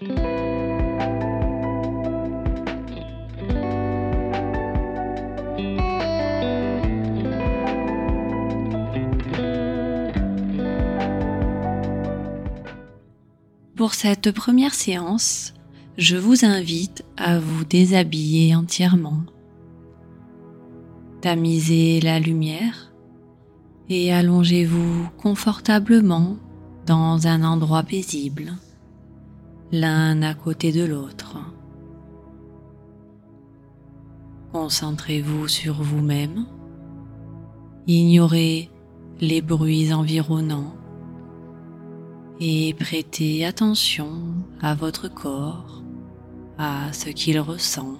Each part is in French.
Pour cette première séance, je vous invite à vous déshabiller entièrement, tamiser la lumière et allongez-vous confortablement dans un endroit paisible, l'un à côté de l'autre. Concentrez-vous sur vous-même, ignorez les bruits environnants et prêtez attention à votre corps, à ce qu'il ressent.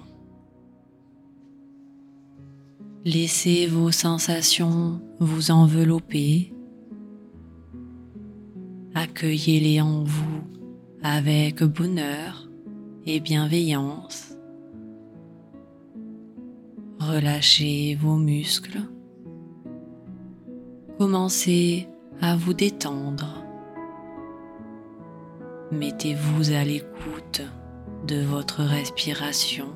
Laissez vos sensations vous envelopper. Accueillez-les en vous avec bonheur et bienveillance. Relâchez vos muscles. Commencez à vous détendre Mettez-vous à l'écoute de votre respiration.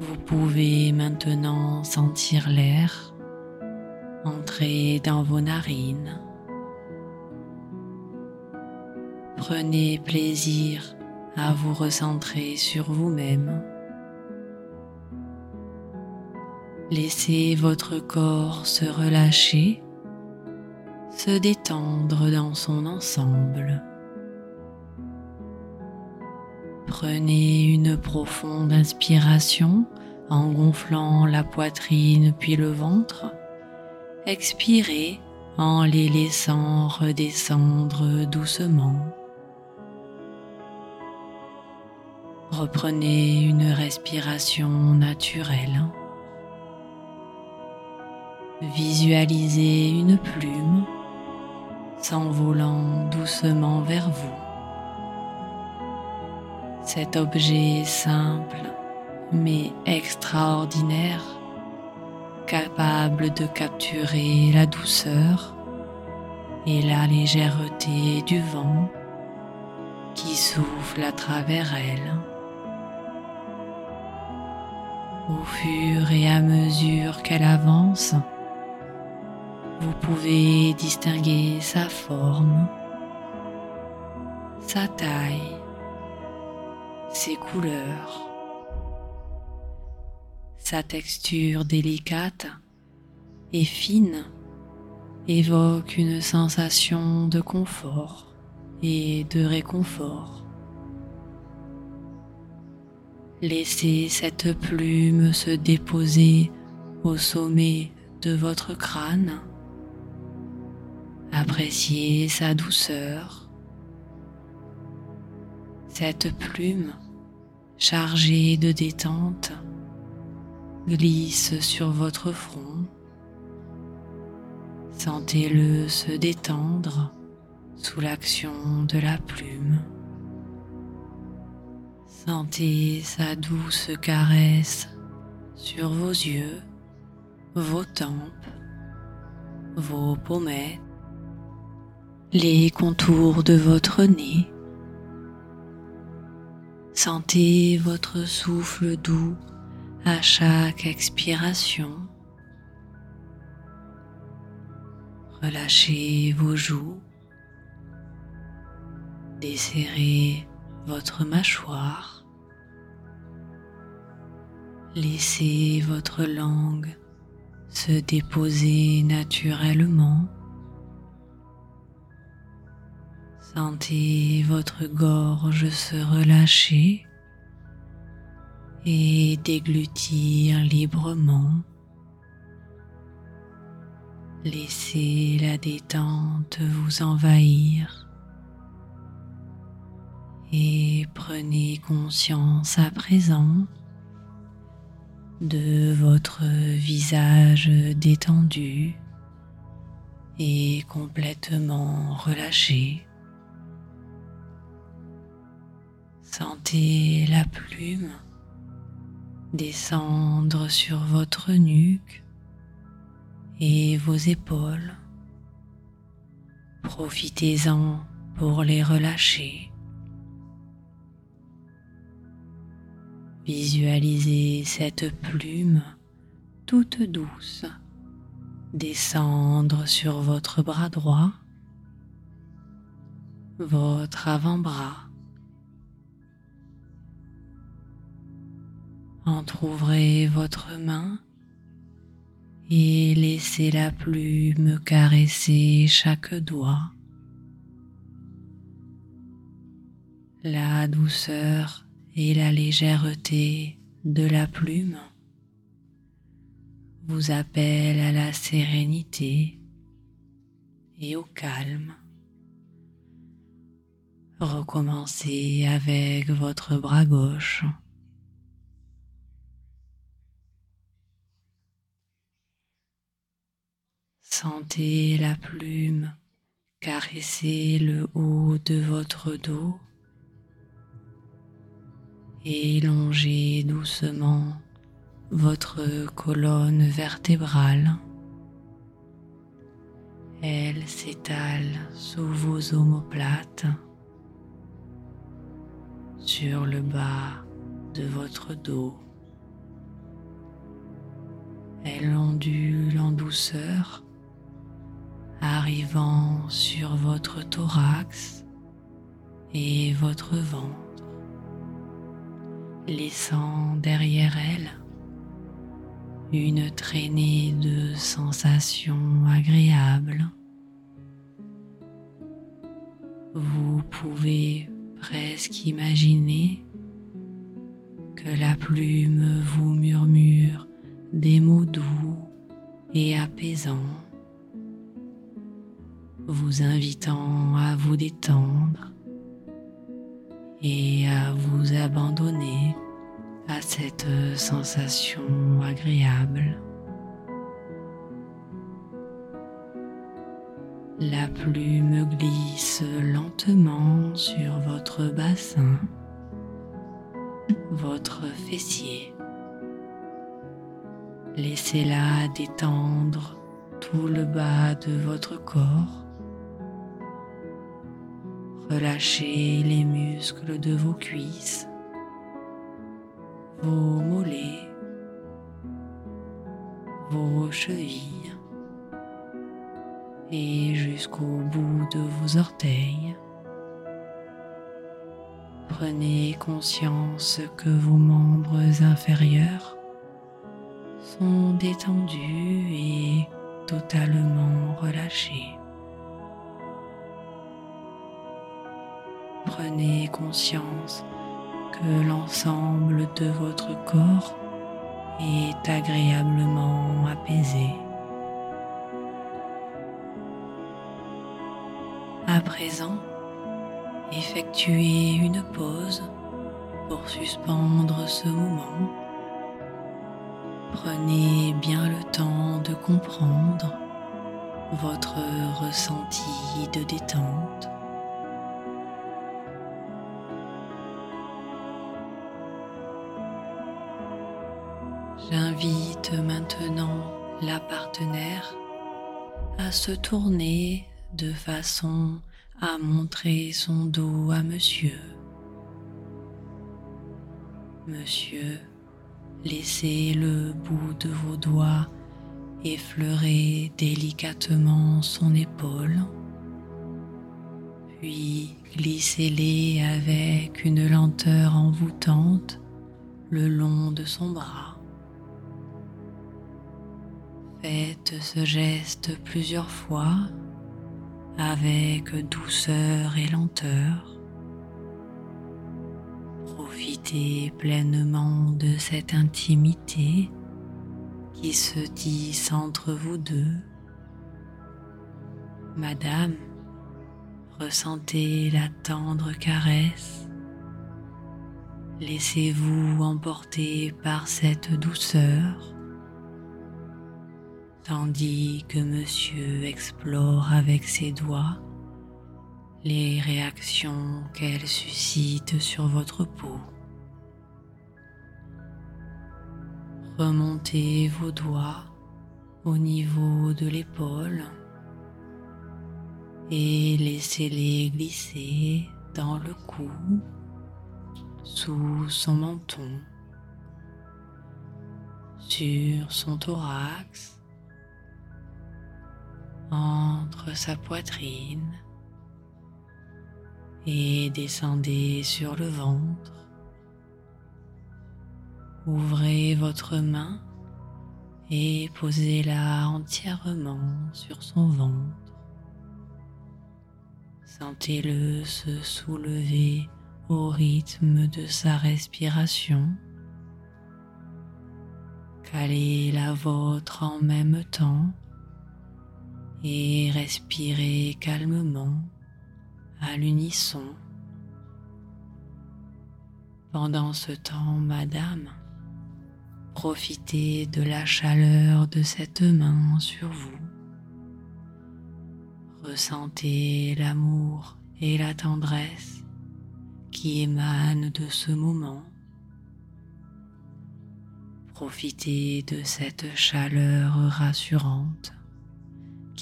Vous pouvez maintenant sentir l'air entrer dans vos narines. Prenez plaisir à vous recentrer sur vous-même. Laissez votre corps se relâcher se détendre dans son ensemble. Prenez une profonde inspiration en gonflant la poitrine puis le ventre. Expirez en les laissant redescendre doucement. Reprenez une respiration naturelle. Visualisez une plume s'envolant doucement vers vous. Cet objet simple mais extraordinaire, capable de capturer la douceur et la légèreté du vent qui souffle à travers elle. Au fur et à mesure qu'elle avance, vous pouvez distinguer sa forme, sa taille, ses couleurs, sa texture délicate et fine évoque une sensation de confort et de réconfort. Laissez cette plume se déposer au sommet de votre crâne Appréciez sa douceur. Cette plume chargée de détente glisse sur votre front. Sentez-le se détendre sous l'action de la plume. Sentez sa douce caresse sur vos yeux, vos tempes, vos pommettes, les contours de votre nez. Sentez votre souffle doux à chaque expiration. Relâchez vos joues. Desserrez votre mâchoire. Laissez votre langue se déposer naturellement Sentez votre gorge se relâcher et déglutir librement. Laissez la détente vous envahir et prenez conscience à présent de votre visage détendu et complètement relâché. Sentez la plume descendre sur votre nuque et vos épaules. Profitez-en pour les relâcher. Visualisez cette plume toute douce descendre sur votre bras droit, votre avant-bras. Entr'ouvrez votre main et laissez la plume caresser chaque doigt. La douceur et la légèreté de la plume vous appellent à la sérénité et au calme. Recommencez avec votre bras gauche. Sentez la plume caresser le haut de votre dos et longer doucement votre colonne vertébrale. Elle s'étale sous vos omoplates, sur le bas de votre dos. Elle ondule en douceur arrivant sur votre thorax et votre ventre, laissant derrière elle une traînée de sensations agréables. Vous pouvez presque imaginer que la plume vous murmure des mots doux et apaisants vous invitant à vous détendre et à vous abandonner à cette sensation agréable. La plume glisse lentement sur votre bassin, votre fessier. Laissez-la détendre tout le bas de votre corps Relâchez les muscles de vos cuisses, vos mollets, vos chevilles et jusqu'au bout de vos orteils. Prenez conscience que vos membres inférieurs sont détendus et totalement relâchés. Prenez conscience que l'ensemble de votre corps est agréablement apaisé. À présent, effectuez une pause pour suspendre ce moment. Prenez bien le temps de comprendre votre ressenti de détente. J'invite maintenant la partenaire à se tourner de façon à montrer son dos à monsieur. Monsieur, laissez le bout de vos doigts effleurer délicatement son épaule, puis glissez-les avec une lenteur envoûtante le long de son bras. Faites ce geste plusieurs fois avec douceur et lenteur. Profitez pleinement de cette intimité qui se tisse entre vous deux. Madame, ressentez la tendre caresse. Laissez-vous emporter par cette douceur tandis que monsieur explore avec ses doigts les réactions qu'elle suscite sur votre peau. Remontez vos doigts au niveau de l'épaule et laissez-les glisser dans le cou, sous son menton, sur son thorax, entre sa poitrine et descendez sur le ventre. Ouvrez votre main et posez-la entièrement sur son ventre. Sentez-le se soulever au rythme de sa respiration. Calez la vôtre en même temps et respirez calmement à l'unisson. Pendant ce temps, Madame, profitez de la chaleur de cette main sur vous. Ressentez l'amour et la tendresse qui émanent de ce moment. Profitez de cette chaleur rassurante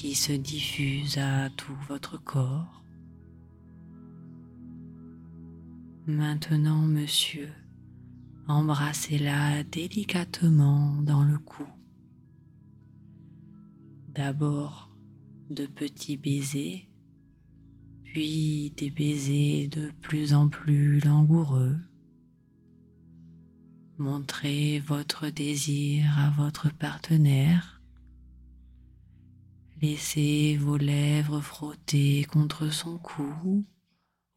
qui se diffuse à tout votre corps. Maintenant, monsieur, embrassez-la délicatement dans le cou. D'abord de petits baisers, puis des baisers de plus en plus langoureux. Montrez votre désir à votre partenaire. Laissez vos lèvres frotter contre son cou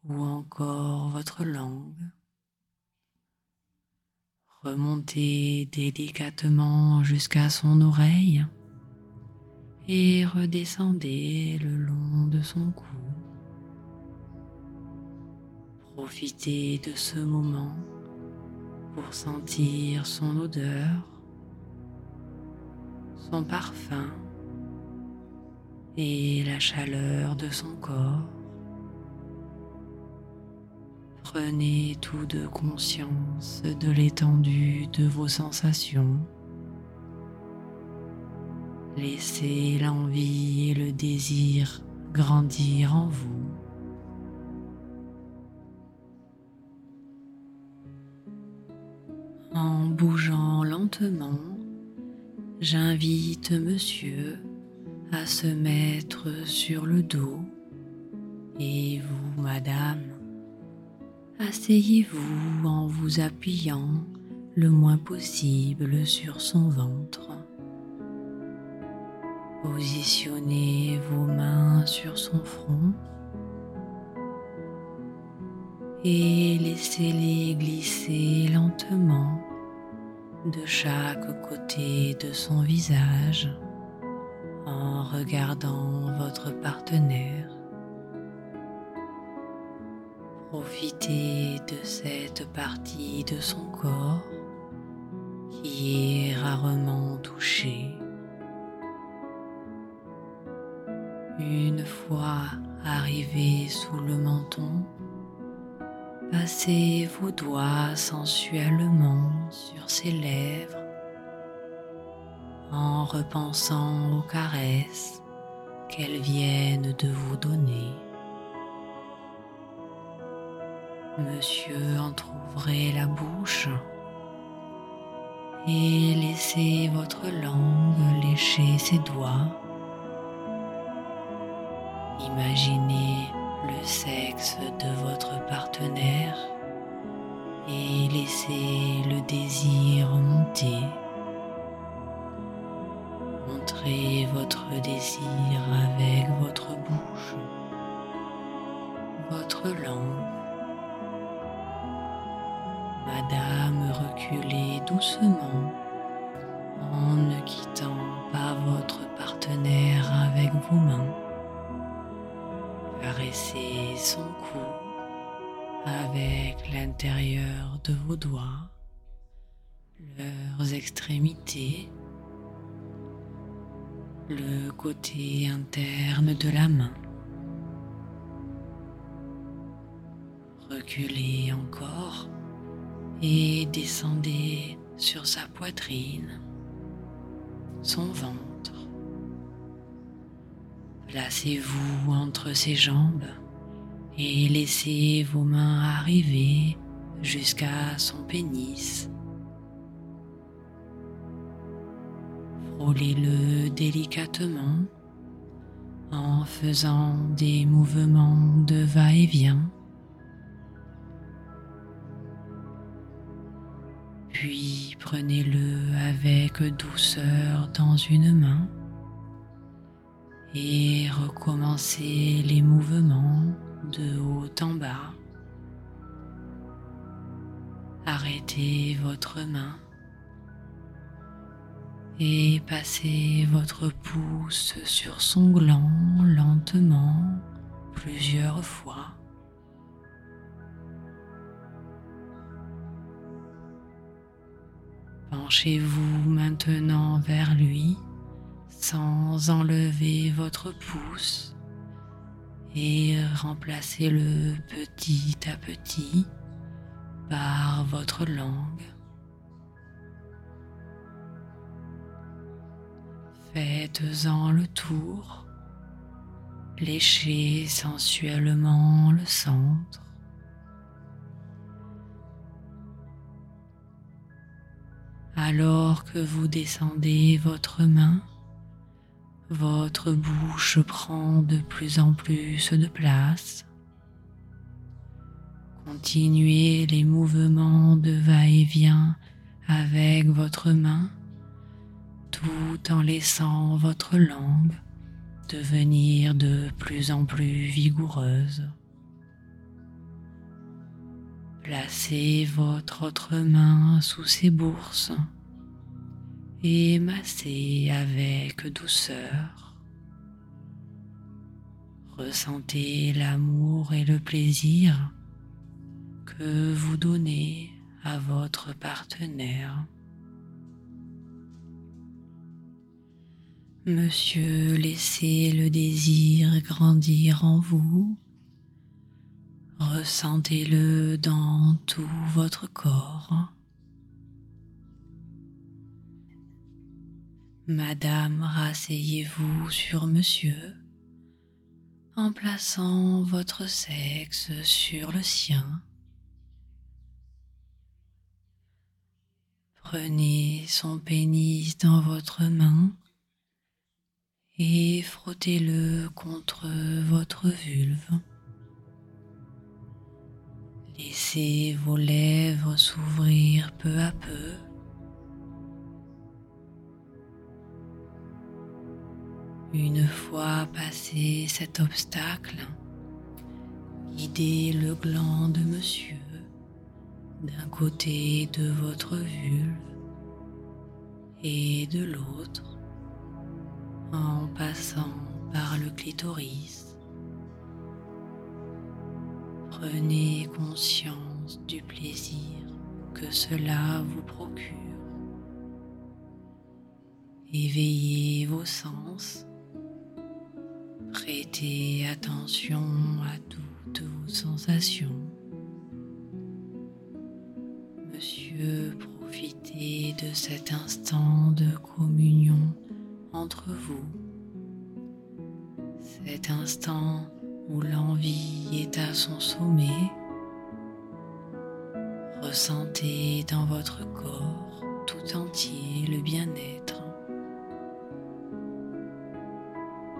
ou encore votre langue. Remontez délicatement jusqu'à son oreille et redescendez le long de son cou. Profitez de ce moment pour sentir son odeur, son parfum et la chaleur de son corps. Prenez tout de conscience de l'étendue de vos sensations. Laissez l'envie et le désir grandir en vous. En bougeant lentement, j'invite monsieur à se mettre sur le dos. Et vous, madame, Asseyez-vous en vous appuyant le moins possible sur son ventre. Positionnez vos mains sur son front. Et laissez-les glisser lentement de chaque côté de son visage en regardant votre partenaire. Profitez de cette partie de son corps qui est rarement touchée. Une fois arrivé sous le menton, passez vos doigts sensuellement sur ses lèvres en repensant aux caresses qu'elles viennent de vous donner. Monsieur entr'ouvrez la bouche et laissez votre langue lécher ses doigts. Imaginez le sexe de votre partenaire et laissez le désir monter. Votre désir avec votre bouche, votre langue Madame, reculez doucement en ne quittant pas votre partenaire avec vos mains. Caressez son cou avec l'intérieur de vos doigts, leurs extrémités, le côté interne de la main. Reculez encore et descendez sur sa poitrine, son ventre. Placez-vous entre ses jambes et laissez vos mains arriver jusqu'à son pénis. Frôlez-le délicatement en faisant des mouvements de va-et-vient. Puis prenez-le avec douceur dans une main et recommencez les mouvements de haut en bas. Arrêtez votre main et passez votre pouce sur son gland lentement plusieurs fois. Penchez-vous maintenant vers lui sans enlever votre pouce et remplacez-le petit à petit par votre langue. Faites-en le tour, léchez sensuellement le centre. Alors que vous descendez votre main, votre bouche prend de plus en plus de place. Continuez les mouvements de va-et-vient avec votre main tout en laissant votre langue devenir de plus en plus vigoureuse. Placez votre autre main sous ses bourses et massez avec douceur. Ressentez l'amour et le plaisir que vous donnez à votre partenaire. Monsieur, laissez le désir grandir en vous. Ressentez-le dans tout votre corps. Madame, rasseyez-vous sur monsieur en plaçant votre sexe sur le sien. Prenez son pénis dans votre main et frottez-le contre votre vulve. Laissez vos lèvres s'ouvrir peu à peu. Une fois passé cet obstacle, guidez le gland de monsieur d'un côté de votre vulve et de l'autre en passant par le clitoris. Prenez conscience du plaisir que cela vous procure. Éveillez vos sens. Prêtez attention à toutes vos sensations. Monsieur, profitez de cet instant de communion entre vous. Cet instant où l'envie est à son sommet, ressentez dans votre corps tout entier le bien-être.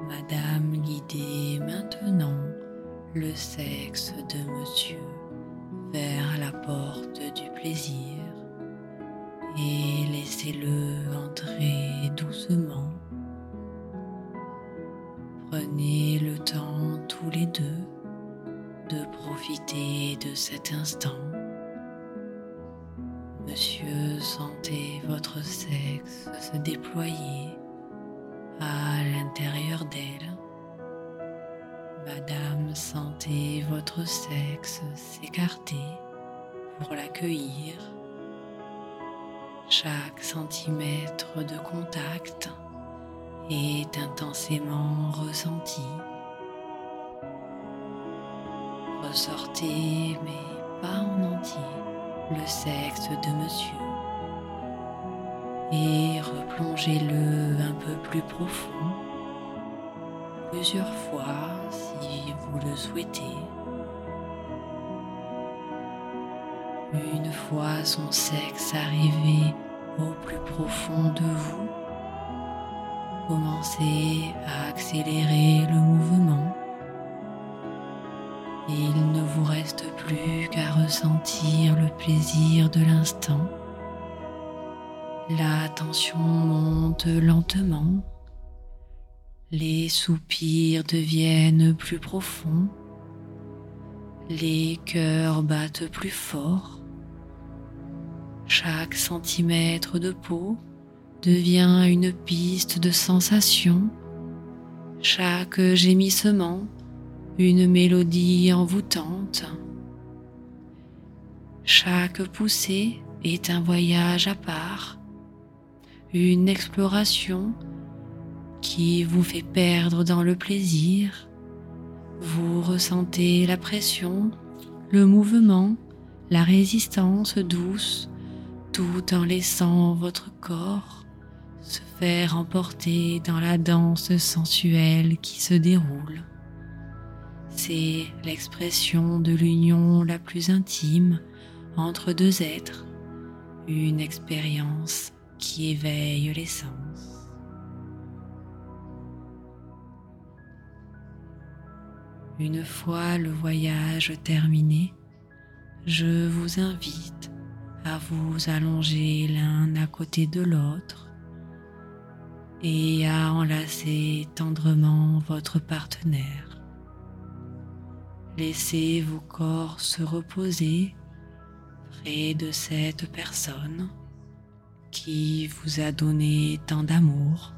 Madame, guidez maintenant le sexe de monsieur vers la porte du plaisir et laissez-le entrer doucement Prenez le temps tous les deux de profiter de cet instant. Monsieur, sentez votre sexe se déployer à l'intérieur d'elle. Madame, sentez votre sexe s'écarter pour l'accueillir. Chaque centimètre de contact est intensément ressenti. Ressortez, mais pas en entier, le sexe de monsieur et replongez-le un peu plus profond, plusieurs fois si vous le souhaitez. Une fois son sexe arrivé au plus profond de vous, Commencez à accélérer le mouvement. Il ne vous reste plus qu'à ressentir le plaisir de l'instant. La tension monte lentement. Les soupirs deviennent plus profonds. Les cœurs battent plus fort. Chaque centimètre de peau devient une piste de sensations. Chaque gémissement, une mélodie envoûtante. Chaque poussée est un voyage à part une exploration qui vous fait perdre dans le plaisir. Vous ressentez la pression, le mouvement, la résistance douce, tout en laissant votre corps se faire emporter dans la danse sensuelle qui se déroule. C'est l'expression de l'union la plus intime entre deux êtres, une expérience qui éveille les sens. Une fois le voyage terminé, je vous invite à vous allonger l'un à côté de l'autre et à enlacer tendrement votre partenaire. Laissez vos corps se reposer près de cette personne qui vous a donné tant d'amour.